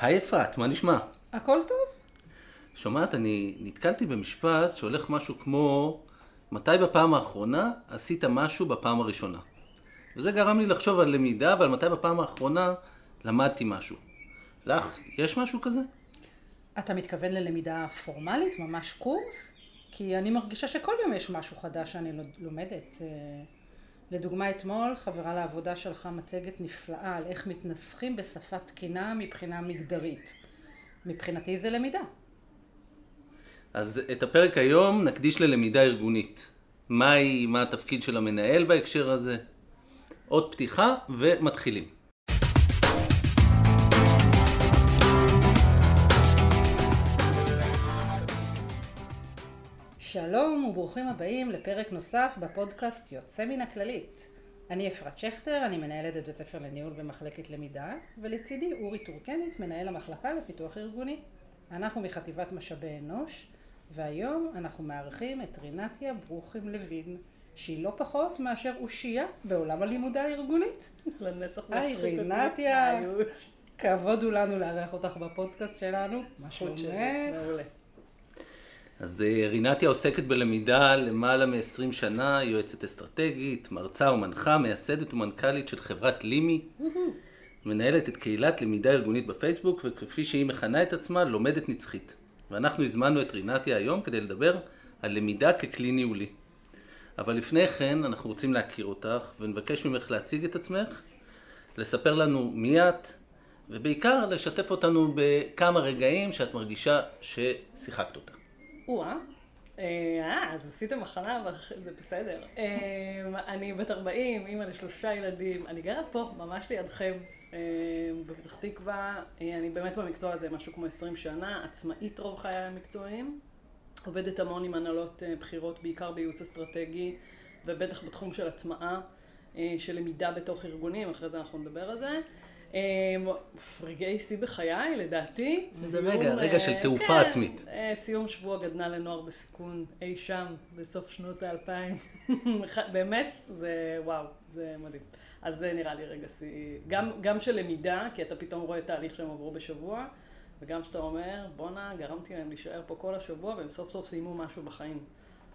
היי אפרת, מה נשמע? הכל טוב? שומעת, אני נתקלתי במשפט שהולך משהו כמו, מתי בפעם האחרונה עשית משהו בפעם הראשונה? וזה גרם לי לחשוב על למידה ועל מתי בפעם האחרונה למדתי משהו. לך, יש משהו כזה? אתה מתכוון ללמידה פורמלית, ממש קורס? כי אני מרגישה שכל יום יש משהו חדש שאני לומדת. לדוגמה, אתמול חברה לעבודה שלחה מצגת נפלאה על איך מתנסחים בשפה תקינה מבחינה מגדרית. מבחינתי זה למידה. אז את הפרק היום נקדיש ללמידה ארגונית. מהי, מה התפקיד של המנהל בהקשר הזה? עוד פתיחה ומתחילים. שלום וברוכים הבאים לפרק נוסף בפודקאסט יוצא מן הכללית. אני אפרת שכטר, אני מנהלת את בית ספר לניהול במחלקת למידה, ולצידי אורי טורקנית, מנהל המחלקה לפיתוח ארגוני. אנחנו מחטיבת משאבי אנוש, והיום אנחנו מארחים את רינתיה ברוכים לוין, שהיא לא פחות מאשר אושייה בעולם הלימודה הארגונית. לנצח היי רינתיה, כבוד הוא לנו לארח אותך בפודקאסט שלנו. מה שלומך? מעולה. אז אה, רינתיה עוסקת בלמידה למעלה מ-20 שנה, יועצת אסטרטגית, מרצה ומנחה, מייסדת ומנכ"לית של חברת לימי. מנהלת את קהילת למידה ארגונית בפייסבוק, וכפי שהיא מכנה את עצמה, לומדת נצחית. ואנחנו הזמנו את רינתיה היום כדי לדבר על למידה ככלי ניהולי. אבל לפני כן, אנחנו רוצים להכיר אותך, ונבקש ממך להציג את עצמך, לספר לנו מי את, ובעיקר לשתף אותנו בכמה רגעים שאת מרגישה ששיחקת אותה. או-אה. אה, אז עשיתם הכנה, זה בסדר. אה, אני בת 40, אימא לשלושה ילדים, אני גרה פה, ממש לידכם, אה, בפתח תקווה. אני באמת במקצוע הזה משהו כמו 20 שנה, עצמאית רוב חיי המקצועיים. עובדת המון עם הנהלות בחירות, בעיקר בייעוץ אסטרטגי, ובטח בתחום של הטמעה, של למידה בתוך ארגונים, אחרי זה אנחנו נדבר על זה. אמ, רגעי שיא בחיי, לדעתי. זה רגע, רגע של אה, תעופה כן, עצמית. אה, סיום שבוע גדנ"ע לנוער בסיכון אי שם, בסוף שנות האלפיים. באמת, זה וואו, זה מדהים. אז זה נראה לי רגע שיא, גם, גם של למידה, כי אתה פתאום רואה תהליך שהם עברו בשבוע, וגם שאתה אומר, בואנה, גרמתי להם להישאר פה כל השבוע, והם סוף סוף סיימו משהו בחיים.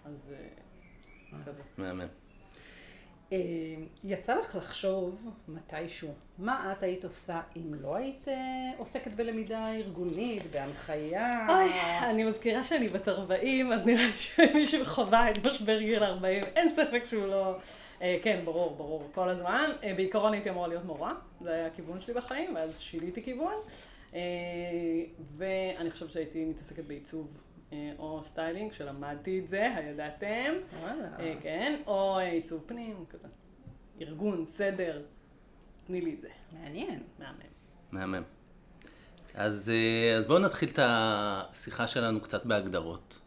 אז אה, כזה. מהמם. אה, יצא לך לחשוב מתישהו, מה את היית עושה אם לא היית אה, עוסקת בלמידה ארגונית, בהנחיה? אוי, אני מזכירה שאני בת 40, אז נראה לי שמישהו חווה את משבר גיל 40, אין ספק שהוא לא... אה, כן, ברור, ברור, כל הזמן. בעיקרון הייתי אמורה להיות מורה, זה היה הכיוון שלי בחיים, ואז שיניתי כיוון. ואני חושבת שהייתי מתעסקת בעיצוב או סטיילינג, שלמדתי את זה, הידעתם. וואלה. כן, או עיצוב פנים, כזה. ארגון, סדר, תני לי את זה. מעניין. מהמם. מהמם. אז, אז בואו נתחיל את השיחה שלנו קצת בהגדרות,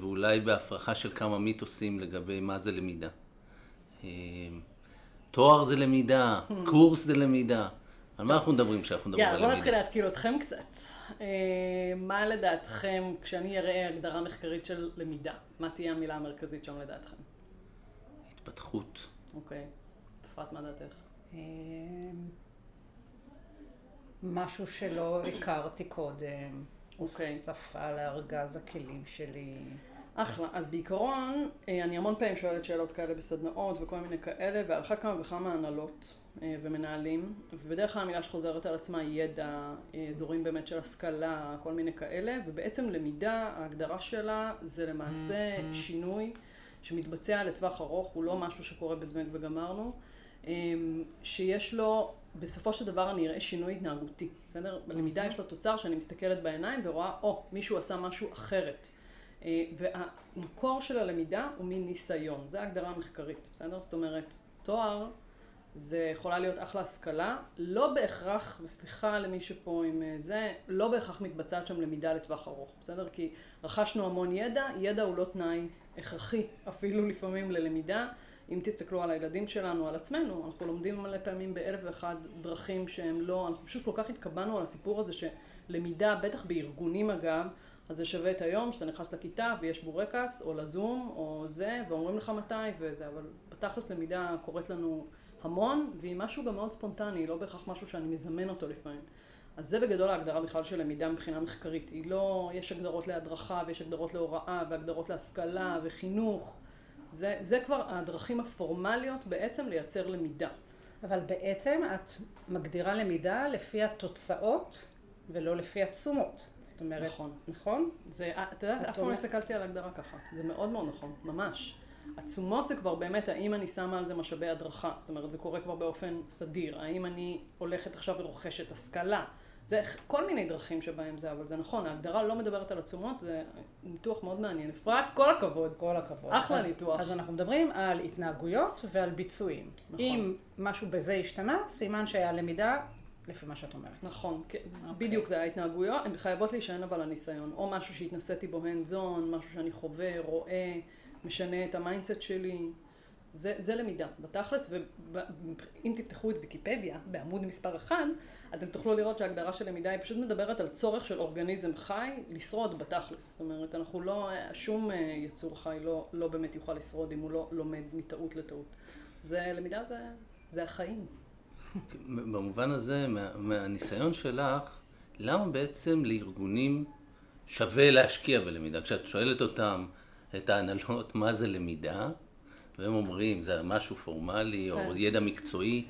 ואולי בהפרחה של כמה מיתוסים לגבי מה זה למידה. תואר זה למידה, קורס זה למידה. על מה אנחנו מדברים כשאנחנו מדברים על למידה? יאללה, בוא נתחיל להתקיל אתכם קצת. אה, מה לדעתכם, כשאני אראה הגדרה מחקרית של למידה, מה תהיה המילה המרכזית שם לדעתכם? התפתחות. אוקיי. אפרת, מה דעתך? אה, משהו שלא הכרתי קודם. אוקיי. שפה לארגז הכלים שלי. אחלה. אז בעיקרון, אה, אני המון פעמים שואלת שאלות כאלה בסדנאות וכל מיני כאלה, ועל אחת כמה וכמה הנהלות ומנהלים, ובדרך כלל המילה שחוזרת על עצמה היא ידע, אה, אזורים באמת של השכלה, כל מיני כאלה, ובעצם למידה, ההגדרה שלה זה למעשה mm-hmm. שינוי שמתבצע לטווח ארוך, הוא לא משהו שקורה בזמן וגמרנו, שיש לו בסופו של דבר אני אראה שינוי התנהגותי, בסדר? בלמידה יש לו תוצר שאני מסתכלת בעיניים ורואה, או, oh, מישהו עשה משהו אחרת. אה, והמקור של הלמידה הוא מין ניסיון, זו ההגדרה המחקרית, בסדר? זאת אומרת, תואר זה יכולה להיות אחלה השכלה, לא בהכרח, וסליחה למי שפה עם אה, זה, לא בהכרח מתבצעת שם למידה לטווח ארוך, בסדר? כי רכשנו המון ידע, ידע הוא לא תנאי הכרחי אפילו לפעמים ללמידה. אם תסתכלו על הילדים שלנו, על עצמנו, אנחנו לומדים מלא פעמים באלף ואחד דרכים שהם לא, אנחנו פשוט כל כך התקבענו על הסיפור הזה שלמידה, בטח בארגונים אגב, אז זה שווה את היום שאתה נכנס לכיתה ויש בורקס, או לזום, או זה, ואומרים לך מתי וזה, אבל בתכלס למידה קורית לנו המון, והיא משהו גם מאוד ספונטני, לא בהכרח משהו שאני מזמן אותו לפעמים. אז זה בגדול ההגדרה בכלל של למידה מבחינה מחקרית. היא לא, יש הגדרות להדרכה ויש הגדרות להוראה והגדרות להשכלה וחינוך. זה, זה כבר הדרכים הפורמליות בעצם לייצר למידה. אבל בעצם את מגדירה למידה לפי התוצאות ולא לפי התשומות. זאת אומרת, נכון. נכון? זה, אתה יודע, אף פעם לא הסתכלתי על הגדרה ככה. זה מאוד מאוד נכון, ממש. התשומות זה כבר באמת האם אני שמה על זה משאבי הדרכה, זאת אומרת זה קורה כבר באופן סדיר, האם אני הולכת עכשיו ורוכשת השכלה, זה כל מיני דרכים שבהם זה, אבל זה נכון, ההגדרה לא מדברת על התשומות, זה ניתוח מאוד מעניין. אפרת, כל הכבוד. כל הכבוד. אחלה אז, ניתוח. אז אנחנו מדברים על התנהגויות ועל ביצועים. נכון. אם משהו בזה השתנה, סימן שהיה למידה לפי מה שאת אומרת. נכון, כן, אוקיי. בדיוק זה ההתנהגויות, הן חייבות להישען אבל על ניסיון, או משהו שהתנסיתי בו hands on, משהו שאני חווה, רואה, משנה את ה mindset שלי, זה, זה למידה, בתכלס, ואם תפתחו את ויקיפדיה בעמוד מספר 1, אתם תוכלו לראות שההגדרה של למידה היא פשוט מדברת על צורך של אורגניזם חי לשרוד בתכלס, זאת אומרת, אנחנו לא, שום אה, יצור חי לא, לא באמת יוכל לשרוד אם הוא לא לומד מטעות לטעות. זה, למידה זה, זה החיים. במובן הזה, מה, מהניסיון שלך, למה בעצם לארגונים שווה להשקיע בלמידה? כשאת שואלת אותם, את ההנהלות, מה זה למידה, והם אומרים, זה משהו פורמלי, או כן. ידע מקצועי.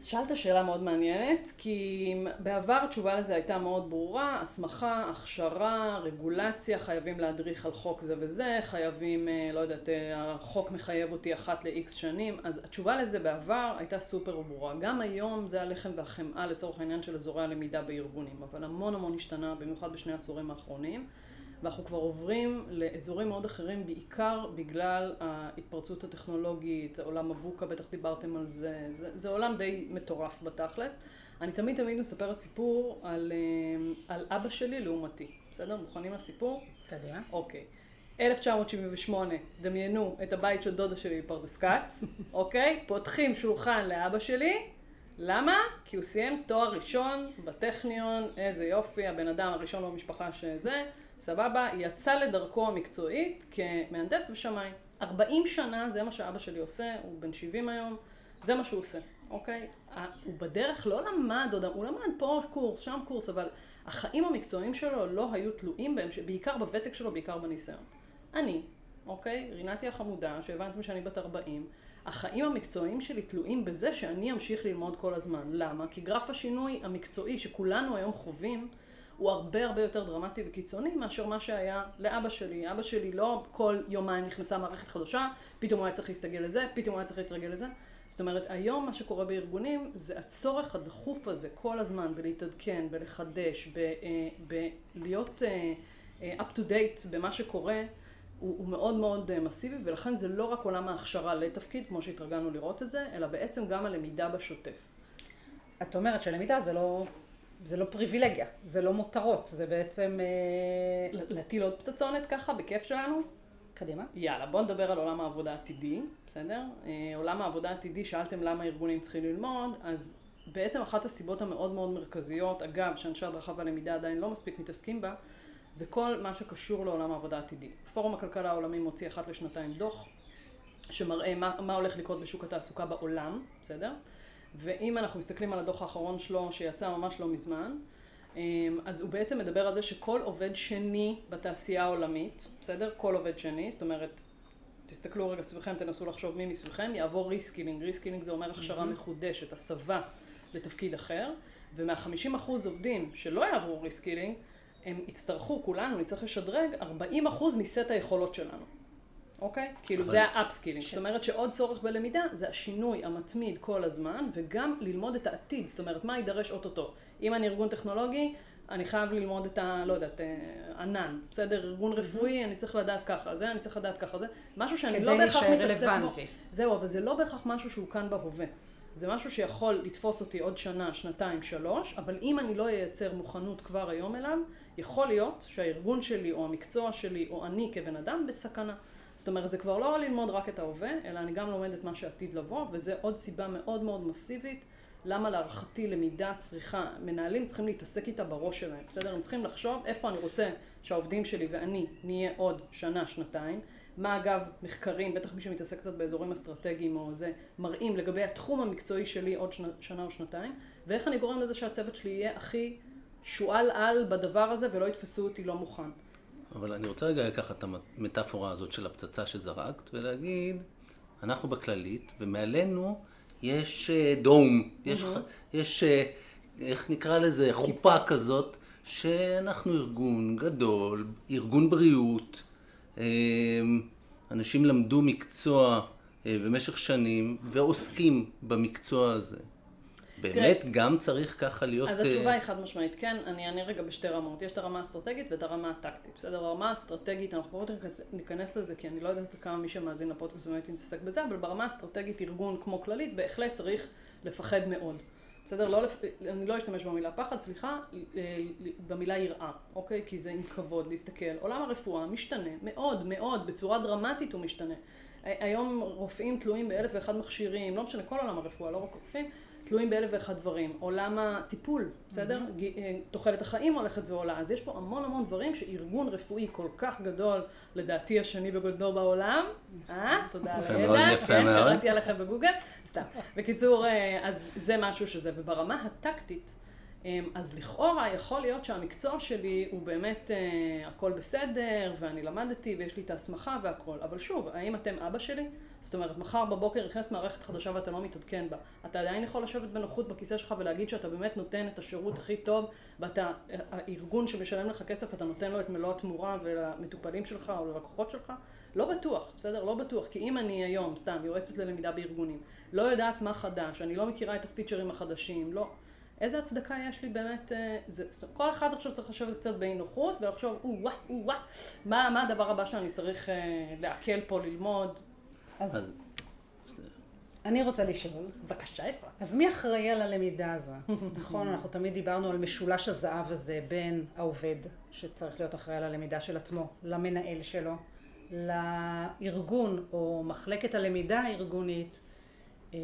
שאלת שאלה מאוד מעניינת, כי בעבר התשובה לזה הייתה מאוד ברורה, הסמכה, הכשרה, רגולציה, חייבים להדריך על חוק זה וזה, חייבים, אה, לא יודעת, אה, החוק מחייב אותי אחת ל-X שנים, אז התשובה לזה בעבר הייתה סופר ברורה. גם היום זה הלחם והחמאה לצורך העניין של אזורי הלמידה בארגונים, אבל המון המון השתנה, במיוחד בשני העשורים האחרונים. ואנחנו כבר עוברים לאזורים מאוד אחרים, בעיקר בגלל ההתפרצות הטכנולוגית, עולם מבוקה, בטח דיברתם על זה, זה, זה עולם די מטורף בתכלס. אני תמיד תמיד מספרת סיפור על, אה, על אבא שלי לעומתי, בסדר? מוכנים לסיפור? קדימה. אוקיי. 1978, דמיינו את הבית של דודה שלי בפרדס כץ, אוקיי? פותחים שולחן לאבא שלי, למה? כי הוא סיים תואר ראשון בטכניון, איזה יופי, הבן אדם הראשון במשפחה שזה. סבבה, יצא לדרכו המקצועית כמהנדס ושמיים. 40 שנה זה מה שאבא שלי עושה, הוא בן 70 היום, זה מה שהוא עושה, אוקיי? הוא בדרך לא למד עוד, הוא למד פה קורס, שם קורס, אבל החיים המקצועיים שלו לא היו תלויים בהם, בעיקר בוותק שלו, בעיקר בניסיון. אני, אוקיי, רינתי החמודה, שהבנתם שאני בת 40, החיים המקצועיים שלי תלויים בזה שאני אמשיך ללמוד כל הזמן. למה? כי גרף השינוי המקצועי שכולנו היום חווים, הוא הרבה הרבה יותר דרמטי וקיצוני מאשר מה שהיה לאבא שלי. אבא שלי לא כל יומיים נכנסה מערכת חדשה, פתאום הוא היה צריך להסתגל לזה, פתאום הוא היה צריך להתרגל לזה. זאת אומרת, היום מה שקורה בארגונים זה הצורך הדחוף הזה כל הזמן בלהתעדכן, בלחדש, בלהיות up to date במה שקורה, הוא, הוא מאוד מאוד מסיבי, ולכן זה לא רק עולם ההכשרה לתפקיד, כמו שהתרגלנו לראות את זה, אלא בעצם גם הלמידה בשוטף. את אומרת שלמידה זה לא זה לא פריבילגיה, זה לא מותרות, זה בעצם... אה, להטיל עוד פצצונת ככה, בכיף שלנו? קדימה. יאללה, בוא נדבר על עולם העבודה העתידי, בסדר? אה, עולם העבודה העתידי, שאלתם למה ארגונים צריכים ללמוד, אז בעצם אחת הסיבות המאוד מאוד מרכזיות, אגב, שאנשי הדרכה והלמידה עדיין לא מספיק מתעסקים בה, זה כל מה שקשור לעולם העבודה העתידי. פורום הכלכלה העולמי מוציא אחת לשנתיים דוח, שמראה מה, מה הולך לקרות בשוק התעסוקה בעולם, בסדר? ואם אנחנו מסתכלים על הדוח האחרון שלו שיצא ממש לא מזמן, אמ, אז הוא בעצם מדבר על זה שכל עובד שני בתעשייה העולמית, בסדר? כל עובד שני, זאת אומרת, תסתכלו רגע סביבכם, תנסו לחשוב מי מסביבכם, יעבור reskilling, reskilling זה אומר הכשרה mm-hmm. מחודשת, הסבה לתפקיד אחר, ומה-50% עובדים שלא יעברו reskilling, הם יצטרכו, כולנו נצטרך לשדרג 40% מסט היכולות שלנו. אוקיי? כאילו זה ה upskilling. ש... זאת אומרת שעוד צורך בלמידה זה השינוי המתמיד כל הזמן, וגם ללמוד את העתיד, זאת אומרת מה יידרש אוטוטו. אם אני ארגון טכנולוגי, אני חייב ללמוד את ה... לא יודעת, אה, ענן, בסדר? ארגון רפואי, אני צריך לדעת ככה, זה אני צריך לדעת ככה, זה משהו שאני לא בהכרח מתעסק בו. זהו, אבל זה לא בהכרח משהו שהוא כאן בהווה. זה משהו שיכול לתפוס אותי עוד שנה, שנתיים, שלוש, אבל אם אני לא אייצר מוכנות כבר היום אליו, יכול להיות שהארגון שלי או המקצוע שלי או אני כבן אדם בסכנה. זאת אומרת, זה כבר לא ללמוד רק את ההווה, אלא אני גם לומד את מה שעתיד לבוא, וזה עוד סיבה מאוד מאוד מסיבית למה להערכתי למידה צריכה, מנהלים צריכים להתעסק איתה בראש שלהם, בסדר? הם צריכים לחשוב איפה אני רוצה שהעובדים שלי ואני נהיה עוד שנה, שנתיים. מה אגב מחקרים, בטח מי שמתעסק קצת באזורים אסטרטגיים או זה, מראים לגבי התחום המקצועי שלי עוד שנה, שנה או שנתיים, ואיך אני גורם לזה שהצוות שלי יהיה הכי שועל על בדבר הזה ולא יתפסו אותי לא מוכן. אבל אני רוצה רגע לקחת את המטאפורה הזאת של הפצצה שזרקת ולהגיד, אנחנו בכללית, ומעלינו יש אה, דום, יש, יש, אה, איך נקרא לזה, חופה כזאת, שאנחנו ארגון גדול, ארגון בריאות, אה, אנשים למדו מקצוע במשך שנים ועוסקים במקצוע הזה. באמת תראה, גם צריך ככה להיות... אז התשובה היא חד משמעית, כן, אני אענה רגע בשתי רמות. יש את הרמה האסטרטגית ואת הרמה הטקטית. בסדר, הרמה האסטרטגית, אנחנו פחות ניכנס לזה, כי אני לא יודעת כמה מי שמאזין לפודקאסט באמת מתעסק בזה, אבל ברמה האסטרטגית, ארגון כמו כללית, בהחלט צריך לפחד מאוד. בסדר? לא, אני לא אשתמש במילה פחד, סליחה, במילה יראה, אוקיי? כי זה עם כבוד להסתכל. עולם הרפואה משתנה מאוד מאוד, בצורה דרמטית הוא משתנה. היום רופאים תלויים באלף ואחד מכשירים, לא משנה, כל עולם הרפואה, לא רק רופאים. תלויים באלף ואחד דברים. עולם הטיפול, בסדר? Mm-hmm. תוחלת החיים הולכת ועולה. אז יש פה המון המון דברים שארגון רפואי כל כך גדול, לדעתי השני בגודלו בעולם, אה? תודה על הידע. יפה מאוד, יפה כן. קראתי עליכם בגוגל, סתם. בקיצור, אה, אז זה משהו שזה. וברמה הטקטית, אה, אז לכאורה יכול להיות שהמקצוע שלי הוא באמת אה, הכל בסדר, ואני למדתי ויש לי את ההסמכה והכל. אבל שוב, האם אתם אבא שלי? זאת אומרת, מחר בבוקר נכנס מערכת חדשה ואתה לא מתעדכן בה. אתה עדיין יכול לשבת בנוחות בכיסא שלך ולהגיד שאתה באמת נותן את השירות הכי טוב, ואתה, הארגון שמשלם לך כסף, אתה נותן לו את מלוא התמורה ולמטופלים שלך או ללקוחות שלך? לא בטוח, בסדר? לא בטוח. כי אם אני היום, סתם, יועצת ללמידה בארגונים, לא יודעת מה חדש, אני לא מכירה את הפיצ'רים החדשים, לא... איזה הצדקה יש לי באמת, אה, זה, כל אחד עכשיו צריך לשבת קצת באי נוחות ולחשוב, או-אה, או-אה, מה, מה הדבר הבא שאני צריך אה, לעכל פה, ללמוד, אז, אז... אני רוצה לשאול. בבקשה, אפרת. אז מי אחראי על הלמידה הזו? נכון, אנחנו תמיד דיברנו על משולש הזהב הזה בין העובד, שצריך להיות אחראי על הלמידה של עצמו, למנהל שלו, לארגון או מחלקת הלמידה הארגונית. אה,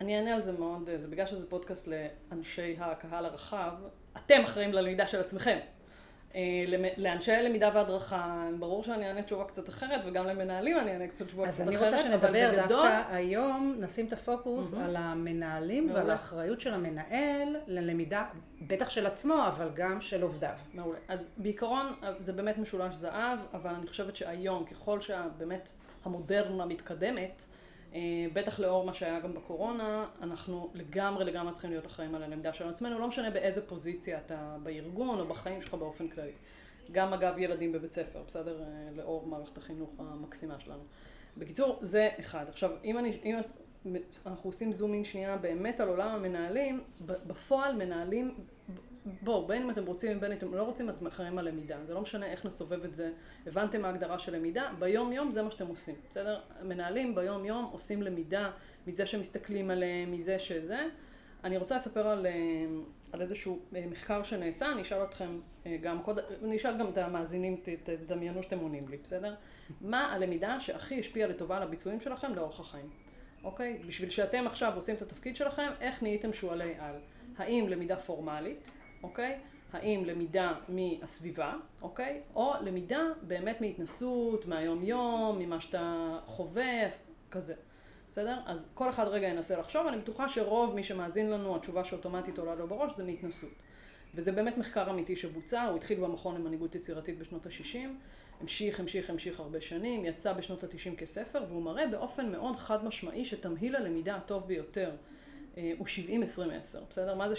אני אענה על זה מאוד, זה בגלל שזה פודקאסט לאנשי הקהל הרחב, אתם אחראים ללמידה של עצמכם. אה, לאנשי למידה והדרכה, ברור שאני אענה תשובה קצת אחרת, וגם למנהלים אני אענה קצת תשובה קצת אחרת, אז אני רוצה שנדבר דווקא היום, נשים את הפוקוס על המנהלים ועל האחריות של המנהל ללמידה, בטח של עצמו, אבל גם של עובדיו. מעולה. אז בעיקרון זה באמת משולש זהב, אבל אני חושבת שהיום, ככל שבאמת המודרנה מתקדמת, אה, בטח לאור מה שהיה גם בקורונה, אנחנו לגמרי לגמרי צריכים להיות אחראים על הלמידה של עצמנו, לא משנה באיזה פוזיציה אתה בארגון או בחיים שלך באופן כללי. גם אגב ילדים בבית ספר, בסדר? אה, לאור מערכת החינוך המקסימה שלנו. בקיצור, זה אחד. עכשיו, אם, אני, אם אנחנו עושים זום אין שנייה באמת על עולם המנהלים, בפועל מנהלים בואו, בין אם אתם רוצים בין אם אתם לא רוצים, אתם אחראים על למידה. זה לא משנה איך נסובב את זה. הבנתם מה ההגדרה של למידה? ביום יום זה מה שאתם עושים, בסדר? מנהלים ביום יום עושים למידה מזה שמסתכלים עליהם, מזה שזה. אני רוצה לספר על, אה, על איזשהו אה, מחקר שנעשה, אני אשאל אתכם אה, גם קודם, אני אשאל גם את המאזינים, תדמיינו שאתם עונים לי, בסדר? מה הלמידה שהכי השפיעה לטובה על הביצועים שלכם לאורך החיים? אוקיי? בשביל שאתם עכשיו עושים את התפקיד שלכם, איך נהייתם שועלי על? האם למידה פורמלית, אוקיי? האם למידה מהסביבה, אוקיי? או למידה באמת מהתנסות, מהיום יום, ממה שאתה חווה, כזה. בסדר? אז כל אחד רגע ינסה לחשוב, אני בטוחה שרוב מי שמאזין לנו, התשובה שאוטומטית עולה לו בראש זה מהתנסות. וזה באמת מחקר אמיתי שבוצע, הוא התחיל במכון למנהיגות יצירתית בשנות ה-60, המשיך, המשיך, המשיך הרבה שנים, יצא בשנות ה-90 כספר, והוא מראה באופן מאוד חד משמעי שתמהיל הלמידה הטוב ביותר הוא 70-20-10, בסדר? מה זה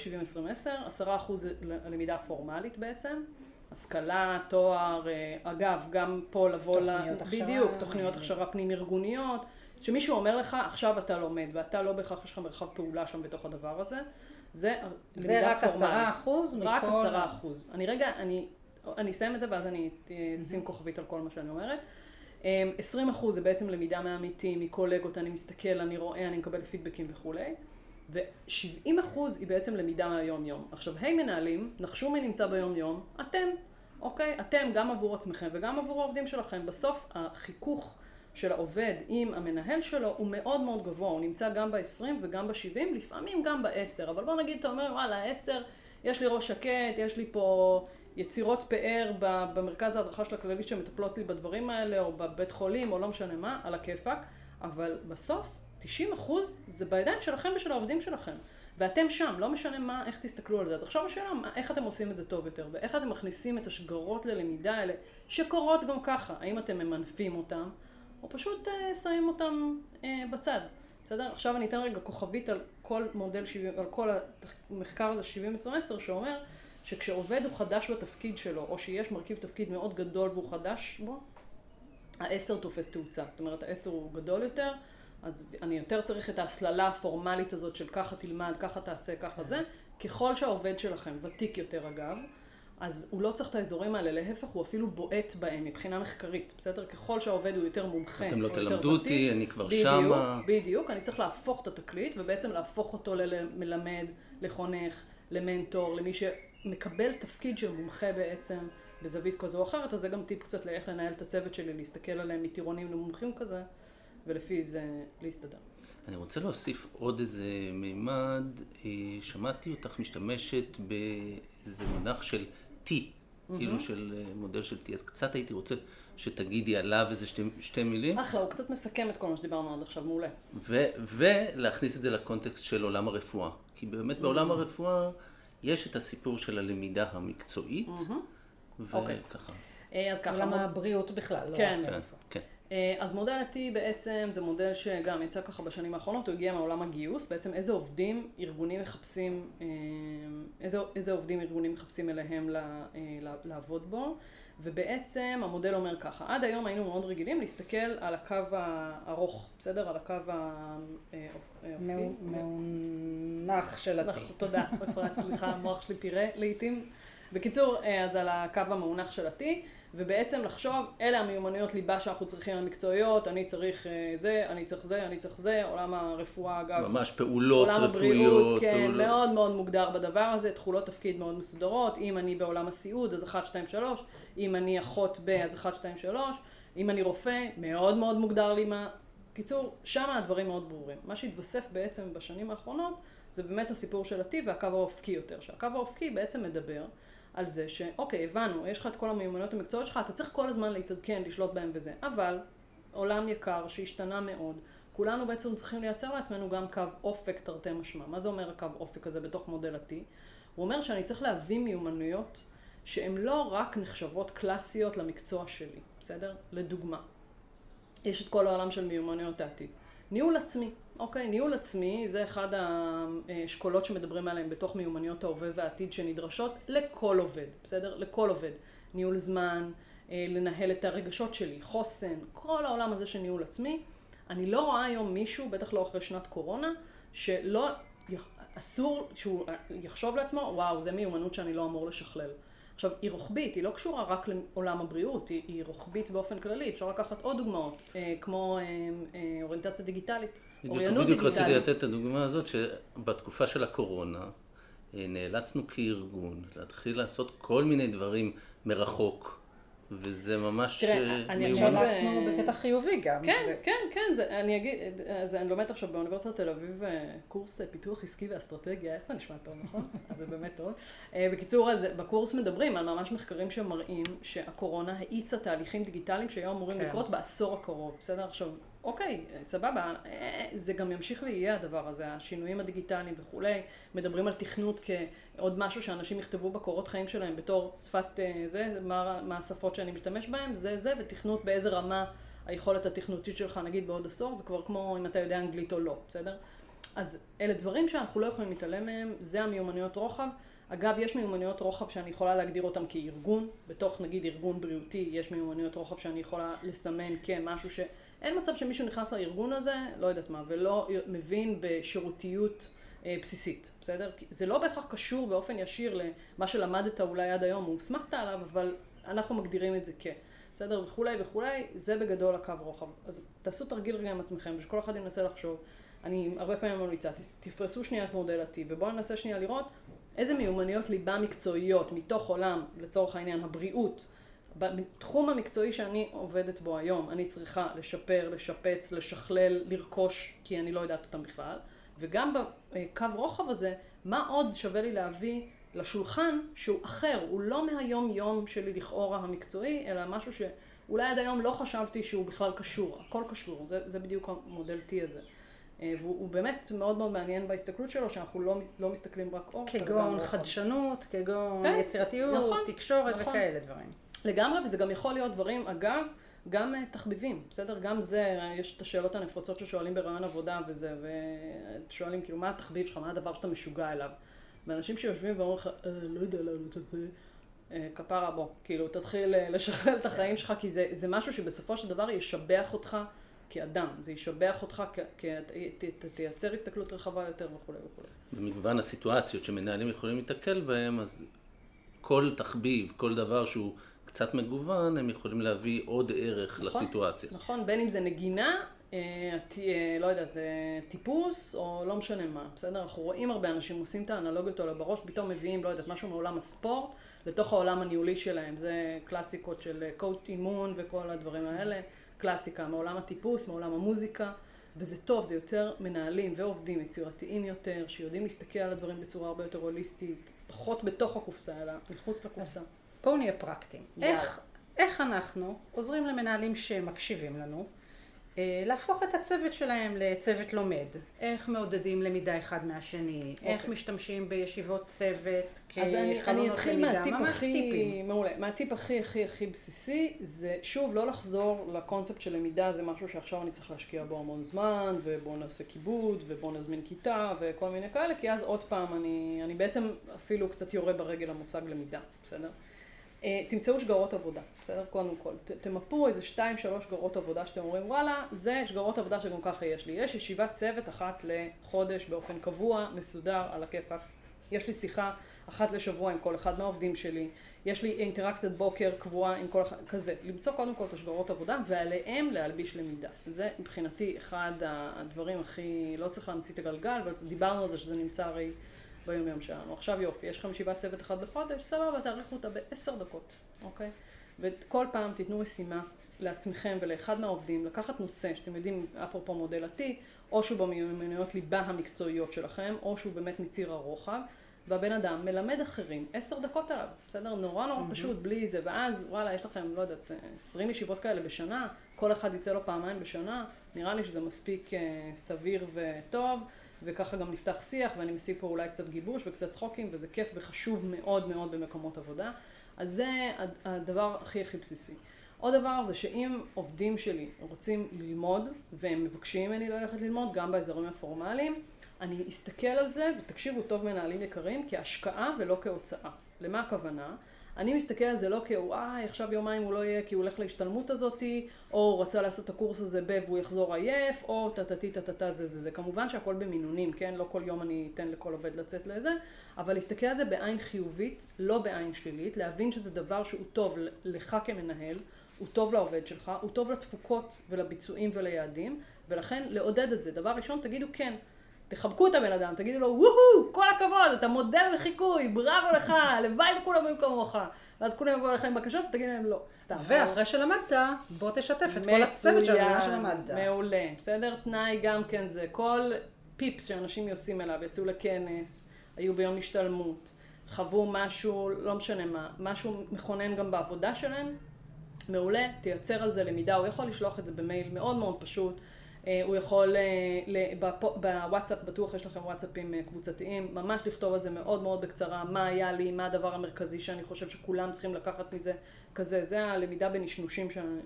70-20-10? 10 אחוז ללמידה הפורמלית בעצם, השכלה, תואר, אה, אגב, גם פה לבוא ל... תוכניות הכשרה. בדיוק, תוכניות הכשרה פנים ארגוניות, שמישהו אומר לך, עכשיו אתה לומד, ואתה לא בהכרח יש לך מרחב פעולה שם בתוך הדבר הזה, זה למידה פורמלית. זה רק 10 אחוז מכל... רק 10 אחוז. אני רגע, אני, אני אסיים את זה ואז אני אשים כוכבית על כל מה שאני אומרת. 20 אמ, אחוז זה בעצם למידה מעמיתים, מקולגות, אני מסתכל, אני רואה, אני מקבל פידבקים וכולי. ו-70% היא בעצם למידה מהיום-יום. עכשיו, היי מנהלים, נחשו מי נמצא ביום-יום? אתם, אוקיי? אתם גם עבור עצמכם וגם עבור העובדים שלכם. בסוף החיכוך של העובד עם המנהל שלו הוא מאוד מאוד גבוה, הוא נמצא גם ב-20 וגם ב-70, לפעמים גם ב-10, אבל בוא נגיד, אתה אומר, וואלה, 10, יש לי ראש שקט, יש לי פה יצירות פאר במרכז ההדרכה של הכללית שמטפלות לי בדברים האלה, או בבית חולים, או לא משנה מה, על הכיפאק, אבל בסוף 90 אחוז זה בידיים שלכם ושל העובדים שלכם. ואתם שם, לא משנה מה, איך תסתכלו על זה. אז עכשיו השאלה, איך אתם עושים את זה טוב יותר, ואיך אתם מכניסים את השגרות ללמידה האלה, שקורות גם ככה, האם אתם ממנפים אותם, או פשוט אה, שמים אותם אה, בצד. בסדר? עכשיו אני אתן רגע כוכבית על כל מודל, 70, על כל המחקר הזה 70-10 שאומר שכשעובד הוא חדש בתפקיד שלו, או שיש מרכיב תפקיד מאוד גדול והוא חדש בו, העשר תופס תאוצה. זאת אומרת, העשר הוא גדול יותר, אז אני יותר צריך את ההסללה הפורמלית הזאת של ככה תלמד, ככה תעשה, ככה זה. ככל שהעובד שלכם, ותיק יותר אגב, אז הוא לא צריך את האזורים האלה, להפך, הוא אפילו בועט בהם מבחינה מחקרית, בסדר? ככל שהעובד הוא יותר מומחה, אתם לא תלמדו אותי, אני כבר בדיוק, שמה. בדיוק, אני צריך להפוך את התקליט, ובעצם להפוך אותו למלמד, לחונך, למנטור, למי שמקבל תפקיד של מומחה בעצם בזווית כזו או אחרת, אז זה גם טיפ קצת לאיך לנהל את הצוות שלי, להסתכל עליהם מטירונים למומחים כזה, ולפי זה להסתדר. אני רוצה להוסיף עוד איזה מימד. אה, שמעתי אותך משתמשת באיזה מונח של T, כאילו של אה, מודל של T, אז קצת הייתי רוצה שתגידי עליו איזה שתי, שתי מילים, אחלה, הוא קצת מסכם את כל מה שדיברנו עד עכשיו, מעולה. ו, ולהכניס את זה לקונטקסט של עולם הרפואה. כי באמת בעולם הרפואה יש את הסיפור של הלמידה המקצועית, אוקיי. וככה. אה, אז ככה, עולם הבריאות בכלל, לא כן. רק כן, אז מודל ה-T בעצם זה מודל שגם יצא ככה בשנים האחרונות, הוא הגיע מעולם הגיוס, בעצם איזה עובדים ארגונים מחפשים, אה, איזה, איזה עובדים ארגונים מחפשים אליהם אה, לעבוד בו, ובעצם המודל אומר ככה, עד היום היינו מאוד רגילים להסתכל על הקו הארוך, בסדר? על הקו ה... אה, אופ- אה, מאו- אופקי. מאונח של נכון, ה-T. תודה, אפרת, סליחה, המוח שלי פירה לעיתים. בקיצור, אה, אז על הקו המאונח של ה-T, ובעצם לחשוב, אלה המיומנויות ליבה שאנחנו צריכים המקצועיות, אני צריך אה, זה, אני צריך זה, אני צריך זה, עולם הרפואה אגב. ממש פעולות עולם רפואיות. הבריאות, כן, פעולות- מאוד מאוד מוגדר בדבר הזה, תכולות תפקיד מאוד מסודרות, אם אני בעולם הסיעוד אז 1, 2, 3, אם אני אחות ב אז 1, 2, 3, אם אני רופא, מאוד מאוד מוגדר לי מה... קיצור, שם הדברים מאוד ברורים. מה שהתווסף בעצם בשנים האחרונות, זה באמת הסיפור של ה-T והקו האופקי יותר, שהקו האופקי בעצם מדבר על זה שאוקיי, הבנו, יש לך את כל המיומנויות המקצועיות שלך, אתה צריך כל הזמן להתעדכן, לשלוט בהם וזה, אבל עולם יקר שהשתנה מאוד, כולנו בעצם צריכים לייצר לעצמנו גם קו אופק תרתי משמע. מה זה אומר הקו אופק הזה בתוך מודל ה-T? הוא אומר שאני צריך להביא מיומנויות שהן לא רק נחשבות קלאסיות למקצוע שלי, בסדר? לדוגמה, יש את כל העולם של מיומנויות העתיד. ניהול עצמי, אוקיי? ניהול עצמי זה אחד האשכולות שמדברים עליהם בתוך מיומנויות ההווה והעתיד שנדרשות לכל עובד, בסדר? לכל עובד. ניהול זמן, אה, לנהל את הרגשות שלי, חוסן, כל העולם הזה של ניהול עצמי. אני לא רואה היום מישהו, בטח לא אחרי שנת קורונה, שלא, אסור שהוא יחשוב לעצמו, וואו, זה מיומנות שאני לא אמור לשכלל. עכשיו, היא רוחבית, היא לא קשורה רק לעולם הבריאות, היא, היא רוחבית באופן כללי, אפשר לקחת עוד דוגמאות, אה, כמו אה, אוריינטציה דיגיטלית, בדיוק, אוריינות בדיוק רציתי דיגיטלית. לתת את הדוגמה הזאת, שבתקופה של הקורונה אה, נאלצנו כארגון להתחיל לעשות כל מיני דברים מרחוק, וזה ממש תראה, אה, אני מיומנות. עכשיו- שהמלצנו בקטע חיובי גם. כן, ו- כן, כן, זה, אני אגיד, אז אני לומדת עכשיו באוניברסיטת תל אביב אה, קורס אה, פיתוח עסקי ואסטרטגיה, איך זה נשמע טוב, נכון? אז זה באמת טוב. אה, בקיצור, אז בקורס מדברים על ממש מחקרים שמראים שהקורונה האיצה תהליכים דיגיטליים שהיו אמורים כן. לקרות בעשור הקרוב, בסדר? עכשיו, אוקיי, סבבה, אה, זה גם ימשיך ויהיה הדבר הזה, השינויים הדיגיטליים וכולי, מדברים על תכנות כעוד משהו שאנשים יכתבו בקורות חיים שלהם בתור שפת אה, זה, מה, מה השפות שאני משתמש בהן, זה זה, ותכנות באיזה רמה היכולת התכנותית שלך נגיד בעוד עשור, זה כבר כמו אם אתה יודע אנגלית או לא, בסדר? אז אלה דברים שאנחנו לא יכולים להתעלם מהם, זה המיומנויות רוחב. אגב, יש מיומנויות רוחב שאני יכולה להגדיר אותם כארגון, בתוך נגיד ארגון בריאותי יש מיומנויות רוחב שאני יכולה לסמן כמשהו שאין מצב שמישהו נכנס לארגון הזה, לא יודעת מה, ולא מבין בשירותיות אה, בסיסית, בסדר? זה לא בהכרח קשור באופן ישיר למה שלמדת אולי עד היום הוסמכת עליו, אבל אנחנו מגדירים את זה כ... בסדר? וכולי וכולי, זה בגדול הקו רוחב. אז תעשו תרגיל רגע עם עצמכם, ושכל אחד ינסה לחשוב. אני הרבה פעמים ממליצה, תפרסו שנייה את מודל ה-T, ובואו ננסה שנייה לראות איזה מיומנויות ליבה מקצועיות מתוך עולם, לצורך העניין, הבריאות, בתחום המקצועי שאני עובדת בו היום, אני צריכה לשפר, לשפץ, לשכלל, לרכוש, כי אני לא יודעת אותם בכלל, וגם בקו רוחב הזה, מה עוד שווה לי להביא לשולחן שהוא אחר, הוא לא מהיום יום שלי לכאורה המקצועי, אלא משהו שאולי עד היום לא חשבתי שהוא בכלל קשור, הכל קשור, זה, זה בדיוק המודל T הזה. אה, והוא באמת מאוד מאוד מעניין בהסתכלות שלו, שאנחנו לא, לא מסתכלים רק אור. כגון חדשנות, כגון כן, יצירתיות, נכון, תקשורת נכון. וכאלה דברים. לגמרי, וזה גם יכול להיות דברים, אגב, גם אה, תחביבים, בסדר? גם זה, אה, יש את השאלות הנפוצות ששואלים ברעיון עבודה וזה, ושואלים כאילו, מה התחביב שלך, מה הדבר שאתה משוגע אליו? ואנשים שיושבים ואומרים לך, אה, לא יודע לענות על זה, אה, כפרה בוא, כאילו, תתחיל אה, לשכלל את החיים שלך, כי זה, זה משהו שבסופו של דבר ישבח אותך כאדם, זה ישבח אותך, כ- תייצר הסתכלות רחבה יותר וכולי וכולי. במגוון הסיטואציות שמנהלים יכולים להתקל בהם, אז כל תחביב, כל דבר שהוא קצת מגוון, הם יכולים להביא עוד ערך נכון. לסיטואציה. נכון, בין אם זה נגינה, אה, אה, לא יודעת, אה, טיפוס, או לא משנה מה, בסדר? אנחנו רואים הרבה אנשים עושים את האנלוגיות האלה בראש, פתאום מביאים, לא יודעת, משהו מעולם הספורט, לתוך העולם הניהולי שלהם. זה קלאסיקות של קואוצ' אימון וכל הדברים האלה, קלאסיקה מעולם הטיפוס, מעולם המוזיקה, וזה טוב, זה יותר מנהלים ועובדים יצירתיים יותר, שיודעים להסתכל על הדברים בצורה הרבה יותר הוליסטית, פחות בתוך הקופסה, אלא מחוץ לקופסה. בואו נהיה פרקטיים. איך, איך אנחנו עוזרים למנהלים שמקשיבים לנו אה, להפוך את הצוות שלהם לצוות לומד? איך מעודדים למידה אחד מהשני? איך אוקיי. משתמשים בישיבות צוות אז אני, אני כחלונות אתחיל למידה? מהטיפ הכי, טיפים. מעולה, מהטיפ הכי הכי הכי בסיסי, זה שוב לא לחזור לקונספט של למידה, זה משהו שעכשיו אני צריך להשקיע בו המון זמן, ובואו נעשה כיבוד, ובואו נזמין כיתה, וכל מיני כאלה, כי אז עוד פעם אני, אני בעצם אפילו קצת יורה ברגל המושג למידה, בסדר? אה, תמצאו שגרות עבודה, בסדר? קודם כל. תמפו איזה שתיים, שלוש שגרות עבודה שאתם אומרים, וואלה, זה שגרות עבודה שגם ככה יש לי. יש ישיבת צוות אחת לחודש באופן קבוע, מסודר, על הכיפאק. יש לי שיחה אחת לשבוע עם כל אחד מהעובדים שלי. יש לי אינטראקציית בוקר קבועה עם כל אחד, כזה. למצוא קודם כל את השגרות עבודה, ועליהם להלביש למידה. זה מבחינתי אחד הדברים הכי, לא צריך להמציא את הגלגל, ודיברנו על זה שזה נמצא הרי ביום יום שלנו. עכשיו יופי, יש לכם ישיבת צוות אחת בחודש, סבבה, תאריכו אותה בעשר דקות, אוקיי? וכל פעם תיתנו משימה לעצמכם ולאחד מהעובדים לקחת נושא שאתם יודעים, אפרופו מודל ה-T, או שהוא במיומנויות ליבה המקצועיות שלכם, או שהוא באמת מציר הרוחב, והבן אדם מלמד אחרים עשר דקות עליו, בסדר? נורא נורא פשוט, בלי זה, ואז וואלה, יש לכם, לא יודעת, עשרים ישיבות כאלה בשנה, כל אחד יצא לו פעמיים בשנה, נראה לי שזה מספיק אה, סביר וטוב. וככה גם נפתח שיח, ואני משיג פה אולי קצת גיבוש וקצת צחוקים, וזה כיף וחשוב מאוד מאוד במקומות עבודה. אז זה הד- הדבר הכי הכי בסיסי. עוד דבר זה שאם עובדים שלי רוצים ללמוד, והם מבקשים ממני ללכת ללמוד, גם באזורים הפורמליים, אני אסתכל על זה, ותקשיבו טוב מנהלים יקרים, כהשקעה ולא כהוצאה. למה הכוונה? אני מסתכל על זה לא כוואי, עכשיו יומיים הוא לא יהיה כי הוא הולך להשתלמות הזאתי, או הוא רצה לעשות את הקורס הזה ב והוא יחזור עייף, או טטטי טטטה זה זה זה. כמובן שהכל במינונים, כן? לא כל יום אני אתן לכל עובד לצאת לזה, אבל להסתכל על זה בעין חיובית, לא בעין שלילית, להבין שזה דבר שהוא טוב לך כמנהל, הוא טוב לעובד שלך, הוא טוב לתפוקות ולביצועים וליעדים, ולכן לעודד את זה. דבר ראשון, תגידו כן. תחבקו את הבן אדם, תגידו לו, וואו, כל הכבוד, אתה מודל לחיקוי, בראבו לך, הלוואי וכולם היו כמוך. ואז כולם יבואו אליך עם בקשות, תגיד להם לא, סתם. ואחרי שלמדת, בוא תשתף את כל הצוות שלנו מצוין, שלמדת. מעולה, בסדר? תנאי גם כן זה, כל פיפס שאנשים יוצאים אליו, יצאו לכנס, היו ביום השתלמות, חוו משהו, לא משנה מה, משהו מכונן גם בעבודה שלהם, מעולה, תייצר על זה למידה, הוא יכול לשלוח את זה במייל מאוד מאוד פשוט. אה, הוא יכול, אה, בוואטסאפ, בטוח יש לכם וואטסאפים אה, קבוצתיים, ממש לכתוב על זה מאוד מאוד בקצרה, מה היה לי, מה הדבר המרכזי שאני חושב שכולם צריכים לקחת מזה, כזה. זה הלמידה בנשנושים שאני,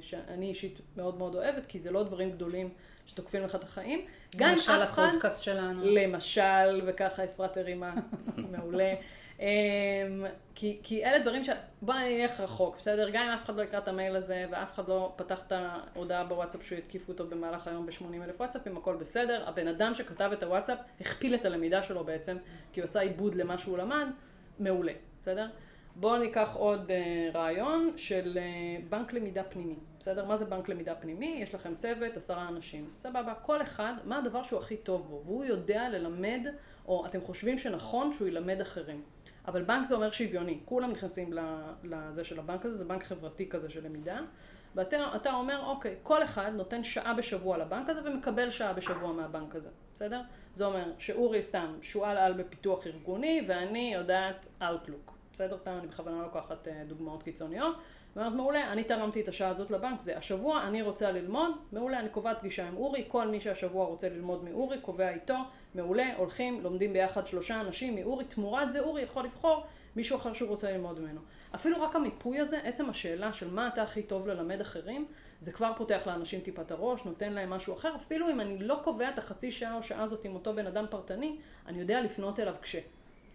שאני אישית מאוד מאוד אוהבת, כי זה לא דברים גדולים שתוקפים לך את החיים. גם אם למשל אף אחד... הפודקאסט שלנו. למשל, וככה אפרת הרימה, מעולה. אמ, כי, כי אלה דברים ש... בוא נלך רחוק, בסדר? גם אם אף אחד לא יקרא את המייל הזה, ואף אחד לא פתח את ההודעה בוואטסאפ שהוא יתקיפו אותו במהלך היום ב-80 אלף וואטסאפים, הכל בסדר. הבן אדם שכתב את הוואטסאפ הכפיל את הלמידה שלו בעצם, כי הוא עשה עיבוד למה שהוא למד, מעולה, בסדר? בואו ניקח עוד uh, רעיון של uh, בנק למידה פנימי, בסדר? מה זה בנק למידה פנימי? יש לכם צוות, עשרה אנשים, סבבה, כל אחד, מה הדבר שהוא הכי טוב בו, והוא יודע ללמד, או אתם חושבים שנכון שהוא ילמד אחרים. אבל בנק זה אומר שוויוני, כולם נכנסים לזה של הבנק הזה, זה בנק חברתי כזה של למידה, ואתה אתה אומר, אוקיי, כל אחד נותן שעה בשבוע לבנק הזה ומקבל שעה בשבוע מהבנק הזה, בסדר? זה אומר שאורי סתם שועל על בפיתוח ארגוני ואני יודעת Outlook, בסדר? סתם אני בכוונה לוקחת אה, דוגמאות קיצוניות. ואומרת, מעולה, אני תרמתי את השעה הזאת לבנק, זה השבוע, אני רוצה ללמוד, מעולה, אני קובעת פגישה עם אורי, כל מי שהשבוע רוצה ללמוד מאורי, קובע איתו, מעולה, הולכים, לומדים ביחד שלושה אנשים מאורי, תמורת זה אורי יכול לבחור מישהו אחר שהוא רוצה ללמוד ממנו. אפילו רק המיפוי הזה, עצם השאלה של מה אתה הכי טוב ללמד אחרים, זה כבר פותח לאנשים טיפה את הראש, נותן להם משהו אחר, אפילו אם אני לא קובע את החצי שעה או שעה הזאת עם אותו בן אדם פרטני, אני יודע לפנות אליו כש.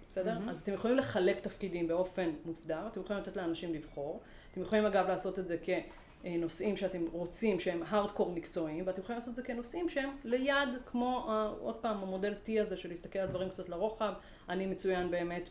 בסדר? Mm-hmm. אז אתם יכולים לחלק תפקידים באופן מוסדר, אתם יכולים לתת לאנשים לבחור, אתם יכולים אגב לעשות את זה כנושאים שאתם רוצים שהם הארדקור מקצועיים, ואתם יכולים לעשות את זה כנושאים שהם ליד, כמו עוד פעם המודל T הזה של להסתכל על דברים קצת לרוחב, אני מצוין באמת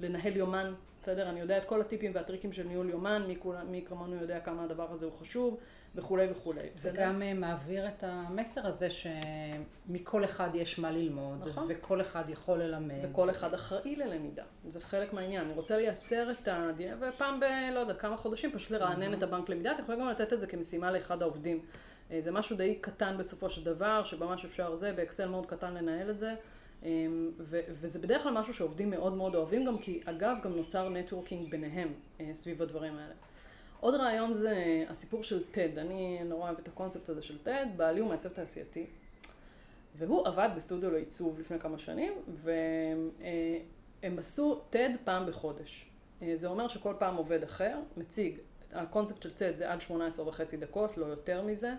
בלנהל יומן, בסדר? אני יודע את כל הטיפים והטריקים של ניהול יומן, מי, כול, מי כמונו יודע כמה הדבר הזה הוא חשוב, וכולי וכולי. זה בסדר? גם אה, מעביר את המסר הזה שמכל אחד יש מה ללמוד, נכון. וכל אחד יכול ללמד. וכל אחד אחראי ללמידה, זה חלק מהעניין. אני רוצה לייצר את הדין, ופעם ב... לא יודע, כמה חודשים פשוט לרענן mm-hmm. את הבנק למידה, אתם יכולים גם לתת את זה כמשימה לאחד העובדים. אה, זה משהו די קטן בסופו של דבר, שממש אפשר זה, באקסל מאוד קטן לנהל את זה. אמ, ו- וזה בדרך כלל משהו שעובדים מאוד מאוד אוהבים גם, כי אגב גם נוצר networking ביניהם אה, סביב הדברים האלה. עוד רעיון זה הסיפור של TED, אני נורא אוהבת את הקונספט הזה של TED, בעלי הוא מעצב תעשייתי, והוא עבד בסטודיו לעיצוב לפני כמה שנים, והם אה, עשו TED פעם בחודש. אה, זה אומר שכל פעם עובד אחר מציג, הקונספט של TED זה עד 18 וחצי דקות, לא יותר מזה,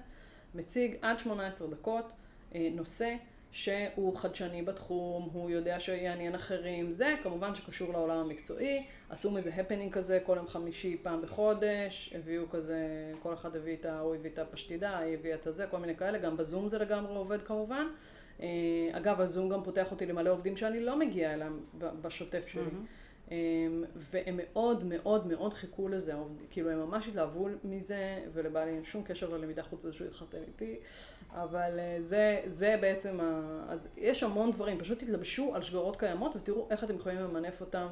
מציג עד 18 דקות נושא שהוא חדשני בתחום, הוא יודע שיעניין אחרים, זה כמובן שקשור לעולם המקצועי, עשו מזה הפנינג כזה כל יום חמישי פעם בחודש, הביאו כזה, כל אחד הביא את ה... הוא הביא את הפשטידה, היא הביאה את הזה, כל מיני כאלה, גם בזום זה לגמרי עובד כמובן. אה, אגב, הזום גם פותח אותי למלא עובדים שאני לא מגיעה אליהם בשוטף שלי. Mm-hmm. והם מאוד מאוד מאוד חיכו לזה, כאילו הם ממש התלהבו מזה, ולבעלי אין שום קשר ללמידה חוץ מזה שהוא התחתן איתי, אבל אה, זה, זה בעצם, ה... אז יש המון דברים, פשוט תתלבשו על שגרות קיימות ותראו איך אתם יכולים למנף אותם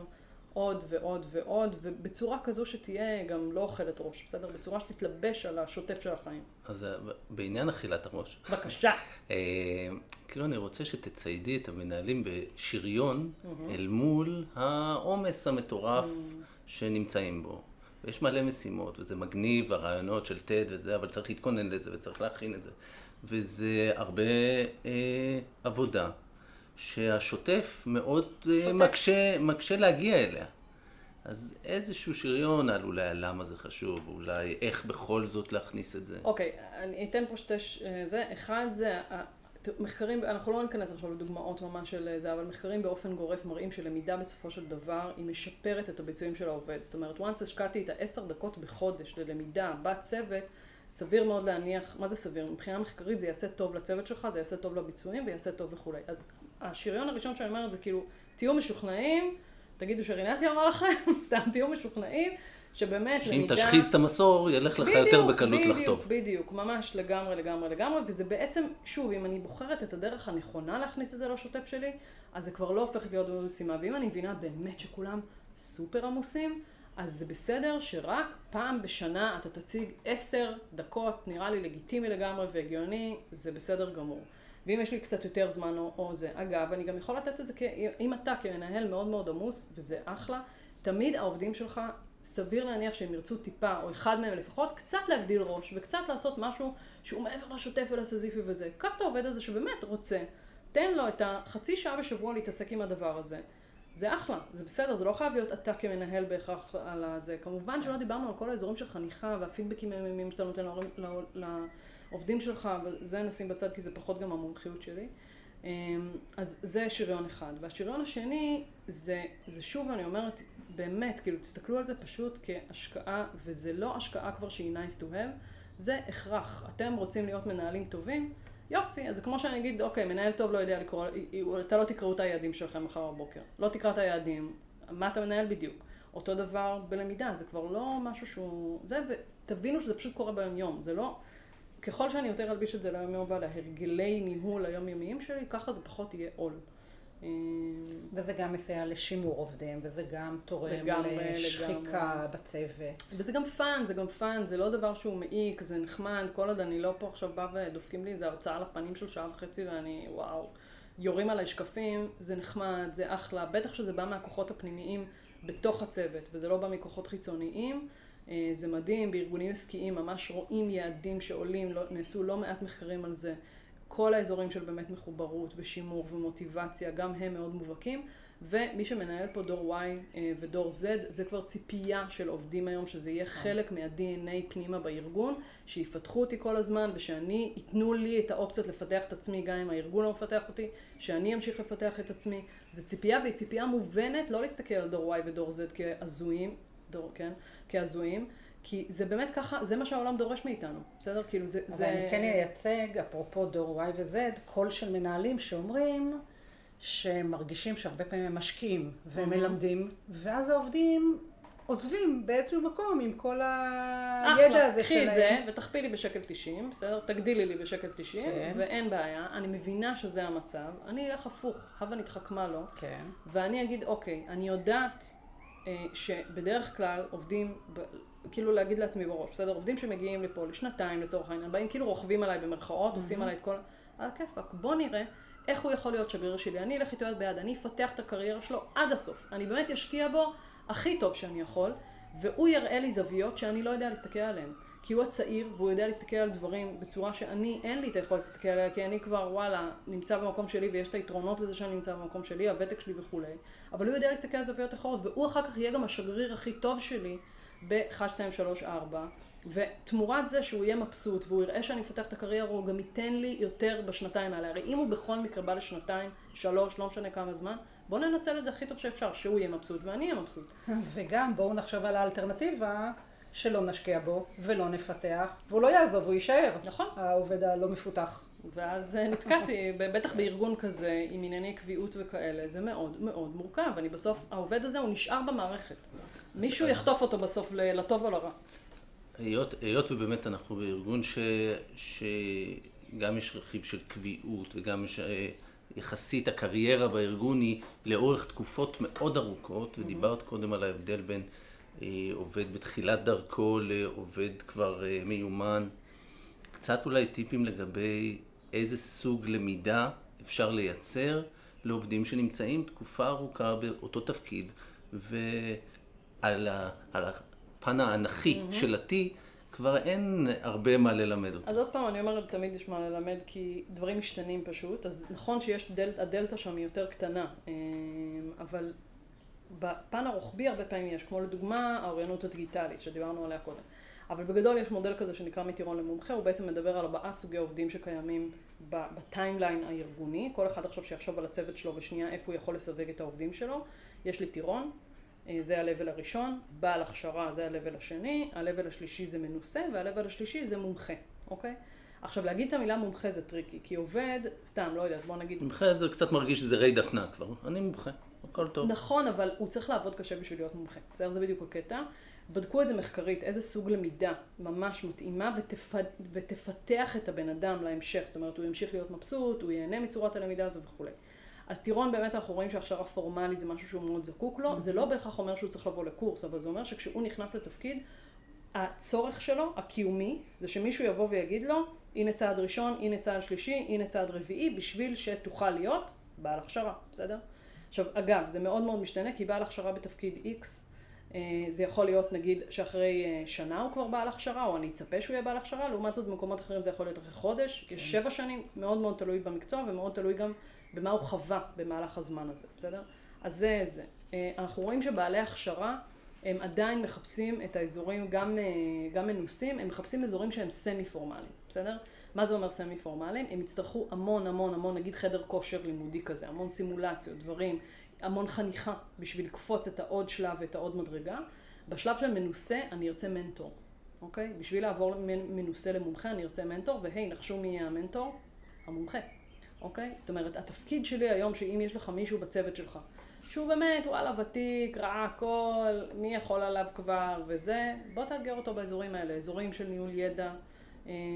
עוד ועוד ועוד, ובצורה כזו שתהיה גם לא אוכלת ראש, בסדר? בצורה שתתלבש על השוטף של החיים. אז אה, בעניין אכילת הראש. בבקשה. אה, כאילו אני רוצה שתציידי את המנהלים בשריון אל מול העומס המטורף שנמצאים בו. ויש מלא משימות, וזה מגניב, הרעיונות של TED וזה, אבל צריך להתכונן לזה וצריך להכין את זה. וזה הרבה אה, עבודה שהשוטף מאוד אה, שוטף. מקשה, מקשה להגיע אליה. אז איזשהו שריון על אולי למה זה חשוב, אולי איך בכל זאת להכניס את זה. אוקיי, okay, אני אתן פה שתי, ש... אה, זה, אחד זה, מחקרים, אנחנו לא ניכנס עכשיו לדוגמאות ממש של זה, אבל מחקרים באופן גורף מראים שלמידה בסופו של דבר היא משפרת את הביצועים של העובד. זאת אומרת, once השקעתי את העשר דקות בחודש ללמידה בצוות, סביר מאוד להניח, מה זה סביר? מבחינה מחקרית זה יעשה טוב לצוות שלך, זה יעשה טוב לביצועים ויעשה טוב לכולי. אז השריון הראשון שאני אומרת זה כאילו, תהיו משוכנעים, תגידו שרינתי אמרה לכם, סתם תהיו משוכנעים, שבאמת שאם למידה... שאם תשחיז את המסור, ילך לך בדיוק, יותר בקלות בדיוק, לחטוף. בדיוק, בדיוק, ממש לגמרי, לגמרי, לגמרי, וזה בעצם, שוב, אם אני בוחרת את הדרך הנכונה להכניס את זה לשוטף שלי, אז זה כבר לא הופך להיות משימה, ואם אני מבינה באמת שכולם סופר עמוסים, אז זה בסדר שרק פעם בשנה אתה תציג עשר דקות, נראה לי לגיטימי לגמרי והגיוני, זה בסדר גמור. ואם יש לי קצת יותר זמן או, או זה. אגב, אני גם יכול לתת את זה, כ... אם אתה כמנהל מאוד מאוד עמוס, וזה אחלה, תמיד העובדים שלך, סביר להניח שהם ירצו טיפה, או אחד מהם לפחות, קצת להגדיל ראש, וקצת לעשות משהו שהוא מעבר לשוטף ולסזיפי וזה. קח את העובד הזה שבאמת רוצה, תן לו את החצי שעה בשבוע להתעסק עם הדבר הזה. זה אחלה, זה בסדר, זה לא חייב להיות אתה כמנהל בהכרח על הזה. כמובן שלא דיברנו על כל האזורים של חניכה והפידבקים הימיים שאתה נותן להורים, לעובדים שלך, וזה נשים בצד כי זה פחות גם המומחיות שלי. אמ, אז זה שריון אחד. והשריון השני זה, זה שוב אני אומרת, באמת, כאילו תסתכלו על זה פשוט כהשקעה, וזה לא השקעה כבר שהיא nice to have, זה הכרח. אתם רוצים להיות מנהלים טובים, יופי, אז זה כמו שאני אגיד, אוקיי, מנהל טוב לא יודע לקרוא, אתה לא תקראו את היעדים שלכם מחר בבוקר. לא תקרא את היעדים, מה אתה מנהל בדיוק. אותו דבר בלמידה, זה כבר לא משהו שהוא... זה, ותבינו שזה פשוט קורה ביום יום. זה לא... ככל שאני יותר אלביש את זה ליום יום ולהרגלי ניהול היומיומיים שלי, ככה זה פחות יהיה עול. וזה גם מסייע לשימור עובדים, וזה גם תורם לשחיקה בצוות. וזה גם fun, זה גם fun, זה לא דבר שהוא מעיק, זה נחמד, כל עוד אני לא פה עכשיו בא ודופקים לי איזה הרצאה על הפנים של שעה וחצי ואני, וואו, יורים עליי שקפים, זה נחמד, זה אחלה, בטח שזה בא מהכוחות הפנימיים בתוך הצוות, וזה לא בא מכוחות חיצוניים. אה, זה מדהים, בארגונים עסקיים ממש רואים יעדים שעולים, לא, נעשו לא מעט מחקרים על זה. כל האזורים של באמת מחוברות ושימור ומוטיבציה, גם הם מאוד מובהקים. ומי שמנהל פה דור Y אה, ודור Z, זה כבר ציפייה של עובדים היום, שזה יהיה חלק מה-DNA פנימה בארגון, שיפתחו אותי כל הזמן, ושאני, ייתנו לי את האופציות לפתח את עצמי, גם אם הארגון לא מפתח אותי, שאני אמשיך לפתח את עצמי. זו ציפייה, והיא ציפייה מובנת, לא להסתכל על דור Y ודור Z כהזויים, דור, כן, כהזויים. כי זה באמת ככה, זה מה שהעולם דורש מאיתנו, בסדר? כאילו זה... אבל זה... אני כן אייצג, אפרופו דור Y ו-Z, קול של מנהלים שאומרים שהם מרגישים שהרבה פעמים הם משקיעים והם מלמדים, ואז העובדים עוזבים באיזשהו מקום עם כל הידע אחלה, הזה קחי את זה שלהם. ותכפילי בשקל 90, בסדר? תגדילי לי בשקל 90, כן. ואין בעיה, אני מבינה שזה המצב, אני אלך הפוך, הבה נתחכמה לו, כן. ואני אגיד, אוקיי, אני יודעת אה, שבדרך כלל עובדים, ב, כאילו להגיד לעצמי בראש, בסדר? עובדים שמגיעים לפה לשנתיים לצורך העניין, באים כאילו רוכבים עליי במרכאות, עושים עליי את כל... על הכיפאק, בוא נראה איך הוא יכול להיות שגריר שלי, אני אלך איתו יד ביד, אני אפתח את הקריירה שלו עד הסוף, אני באמת אשקיע בו הכי טוב שאני יכול, והוא יראה לי זוויות שאני לא יודע להסתכל עליהן. כי הוא הצעיר, והוא יודע להסתכל על דברים בצורה שאני, אין לי את היכולת להסתכל עליה, כי אני כבר, וואלה, נמצא במקום שלי, ויש את היתרונות לזה שאני נמצא במקום שלי, הוותק שלי וכולי. אבל הוא יודע להסתכל על זוויות אחרות, והוא אחר כך יהיה גם השגריר הכי טוב שלי ב-1, 2, 3, 4. ותמורת זה שהוא יהיה מבסוט, והוא יראה שאני מפתח את הקריירה, הוא גם ייתן לי יותר בשנתיים האלה. הרי אם הוא בכל מקרה בא לשנתיים, שלוש, לא משנה כמה זמן, בוא ננצל את זה הכי טוב שאפשר, שהוא יהיה מבסוט ואני אהיה מבסוט. וגם בואו נחשוב על האלטרנטיבה שלא נשקיע בו ולא נפתח, והוא לא יעזוב, הוא יישאר. נכון. העובד הלא מפותח. ואז אה, נתקעתי, בטח בארגון כזה, עם ענייני קביעות וכאלה, זה מאוד מאוד מורכב. אני בסוף, העובד הזה הוא נשאר במערכת. מישהו יחטוף אותו בסוף לטוב או לרע. היות, היות ובאמת אנחנו בארגון ש, שגם יש רכיב של קביעות וגם יש אה, יחסית הקריירה בארגון היא לאורך תקופות מאוד ארוכות ודיברת קודם על ההבדל בין עובד בתחילת דרכו לעובד כבר אה, מיומן. קצת אולי טיפים לגבי איזה סוג למידה אפשר לייצר לעובדים שנמצאים תקופה ארוכה באותו תפקיד ועל ה, על הפן האנכי של ה-T כבר אין הרבה מה ללמד אותו. אז עוד פעם, אני אומרת, תמיד יש מה ללמד, כי דברים משתנים פשוט. אז נכון שיש, דל, הדלתא שם היא יותר קטנה, אה, אבל בפן הרוחבי הרבה פעמים יש, כמו לדוגמה האוריינות הדיגיטלית, שדיברנו עליה קודם. אבל בגדול יש מודל כזה שנקרא מטירון למומחה, הוא בעצם מדבר על ארבעה סוגי עובדים שקיימים ב timeline הארגוני, כל אחד עכשיו שיחשוב על הצוות שלו ושנייה איפה הוא יכול לסווג את העובדים שלו. יש לי טירון, אה, זה ה-level הראשון, בעל הכשרה זה ה-level השני, ה-level השלישי זה מנוסה וה-level השלישי זה מומחה, אוקיי? עכשיו להגיד את המילה מומחה זה tricky, כי עובד, סתם, לא יודעת, בוא נגיד, מומחה זה קצת מרגיש שזה זרי דפנה כבר. אני מומחה, הכל טוב. נכון, אבל הוא צריך לעבוד קשה בשביל להיות מומחה. בסדר? זה בדיוק הקטע. בדקו את זה מחקרית, איזה סוג למידה ממש מתאימה ותפ... ותפתח את הבן אדם להמשך. זאת אומרת, הוא ימשיך להיות מבסוט, הוא ייהנה מצורת הלמידה הזו וכולי. אז טירון באמת אנחנו רואים שהכשרה פורמלית זה משהו שהוא מאוד זקוק לו. זה לא בהכרח אומר שהוא צריך לבוא לקורס, אבל זה אומר שכשהוא נכנס לתפקיד, הצורך שלו, הקיומי, זה שמישהו יבוא ויגיד לו, הנה צעד ראשון, הנה צעד שלישי, הנה צעד רביעי, בשביל שתוכל להיות בעל הכשרה, בסדר? עכשיו, אגב, זה מאוד מאוד משתנה, כי בעל הכשרה בתפקיד X, אה, זה יכול להיות נגיד שאחרי אה, שנה הוא כבר בעל הכשרה, או אני אצפה שהוא יהיה בעל הכשרה, לעומת זאת במקומות אחרים זה יכול להיות אחרי חודש, יש שבע שנים, מאוד מאוד תלוי במקצוע ומאוד תלוי גם במה הוא חווה במהלך הזמן הזה, בסדר? אז זה זה. אה, אנחנו רואים שבעלי הכשרה הם עדיין מחפשים את האזורים, גם, גם מנוסים, הם מחפשים אזורים שהם סמי פורמליים, בסדר? מה זה אומר סמי פורמליים? הם יצטרכו המון המון המון, נגיד חדר כושר לימודי כזה, המון סימולציות, דברים, המון חניכה בשביל לקפוץ את העוד שלב ואת העוד מדרגה. בשלב של מנוסה אני ארצה מנטור, אוקיי? בשביל לעבור מנוסה למומחה אני ארצה מנטור, והי, נחשו מי יהיה המנטור? המומחה, אוקיי? זאת אומרת, התפקיד שלי היום, שאם יש לך מישהו בצוות שלך, שהוא באמת, וואלה, ותיק, ראה הכל, מי יכול עליו כבר וזה, בוא תאתגר אותו באזורים האלה, אזורים של ניהול ידע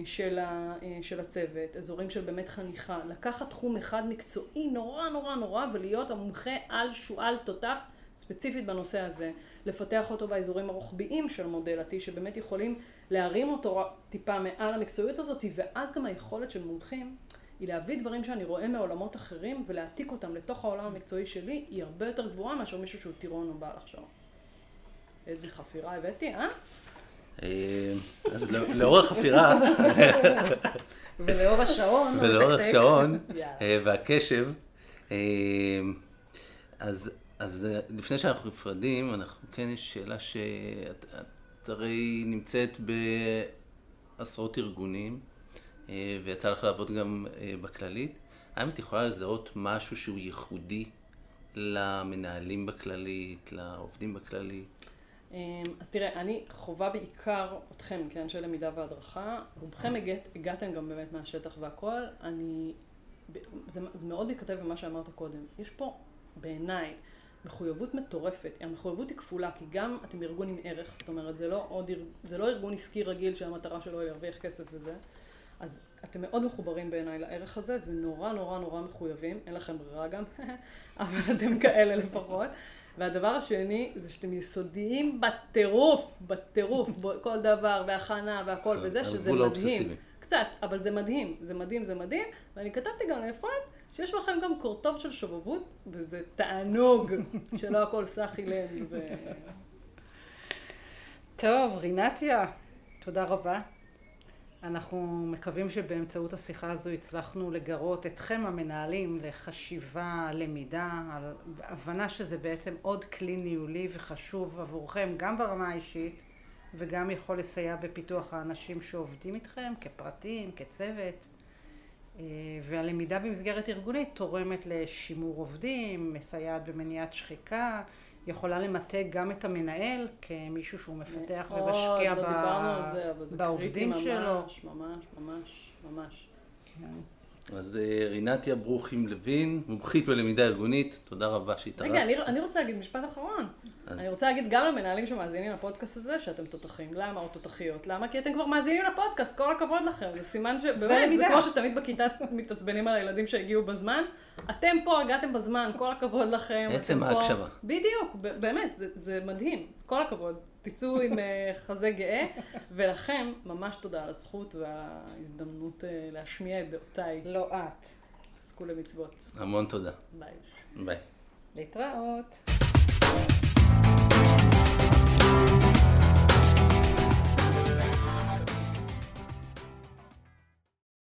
של, ה, אה, של הצוות, אזורים של באמת חניכה, לקחת תחום אחד מקצועי נורא נורא נורא ולהיות המומחה על שועל תותח ספציפית בנושא הזה, לפתח אותו באזורים הרוחביים של מודל ה-T שבאמת יכולים להרים אותו טיפה מעל המקצועיות הזאת ואז גם היכולת של מומחים היא להביא דברים שאני רואה מעולמות אחרים ולהעתיק אותם לתוך העולם המקצועי שלי, היא הרבה יותר גבוהה מאשר מישהו שהוא טירון או בעל הכשרה. איזה חפירה הבאתי, אה? אז לא- לאור החפירה ולאור השעון, ולאור. השעון. אה, והקשב, אה, אז אז אה, לפני שאנחנו נפרדים, אנחנו כן יש שאלה שאת את הרי נמצאת בעשרות ארגונים, ויצא לך לעבוד גם בכללית. האם את יכולה לזהות משהו שהוא ייחודי למנהלים בכללית, לעובדים בכללית? אמ, אז תראה, אני חווה בעיקר אתכם כאנשי למידה והדרכה. רובכם הגעת, הגעתם גם באמת מהשטח והכל. אני, זה, זה מאוד מתכתב עם מה שאמרת קודם. יש פה, בעיניי, מחויבות מטורפת. המחויבות היא כפולה, כי גם אתם ארגון עם ערך, זאת אומרת, זה לא, עוד, זה לא ארגון עסקי רגיל שהמטרה שלו היא להרוויח כסף וזה. אז אתם מאוד מחוברים בעיניי לערך הזה, ונורא נורא נורא מחויבים, אין לכם ברירה גם, אבל אתם כאלה לפחות. והדבר השני זה שאתם יסודיים בטירוף, בטירוף, כל דבר, והכנה והכל וזה, שזה מדהים. האובססיבי. קצת, אבל זה מדהים, זה מדהים, זה מדהים, ואני כתבתי גם לאפרת שיש בכם גם קורטוב של שובבות, וזה תענוג, שלא הכל סאחי לנד ו... טוב, רינתיה, תודה רבה. אנחנו מקווים שבאמצעות השיחה הזו הצלחנו לגרות אתכם המנהלים לחשיבה, למידה, על הבנה שזה בעצם עוד כלי ניהולי וחשוב עבורכם גם ברמה האישית וגם יכול לסייע בפיתוח האנשים שעובדים איתכם כפרטים, כצוות. אה, והלמידה במסגרת ארגונית תורמת לשימור עובדים, מסייעת במניעת שחיקה, יכולה למתג גם את המנהל כמישהו שהוא מפתח מאוד, ומשקיע לא ב- זה, בעובדים שלו. ממש, ממש, ממש, ממש. כן. אז אה, רינתיה ברוכים לוין, מומחית בלמידה ארגונית, תודה רבה שהתארחת. רגע, אני, אני רוצה להגיד משפט אחרון. אז- אני רוצה להגיד גם למנהלים שמאזינים לפודקאסט הזה שאתם תותחים. למה או תותחיות? למה? כי אתם כבר מאזינים לפודקאסט, כל הכבוד לכם. זה סימן ש... באמת, זה למידה. כמו שתמיד בכיתה מתעצבנים על הילדים שהגיעו בזמן. אתם פה הגעתם בזמן, כל הכבוד לכם. עצם אתם פה- ההקשבה. בדיוק, באמת, זה, זה מדהים. כל הכבוד. תצאו עם אה, חזה גאה, ולכם ממש תודה על הזכות וההזדמנות אה, להשמיע את דעותיי. לא את. עסקו למצוות. המון תודה. ביי. ביי. להתראות.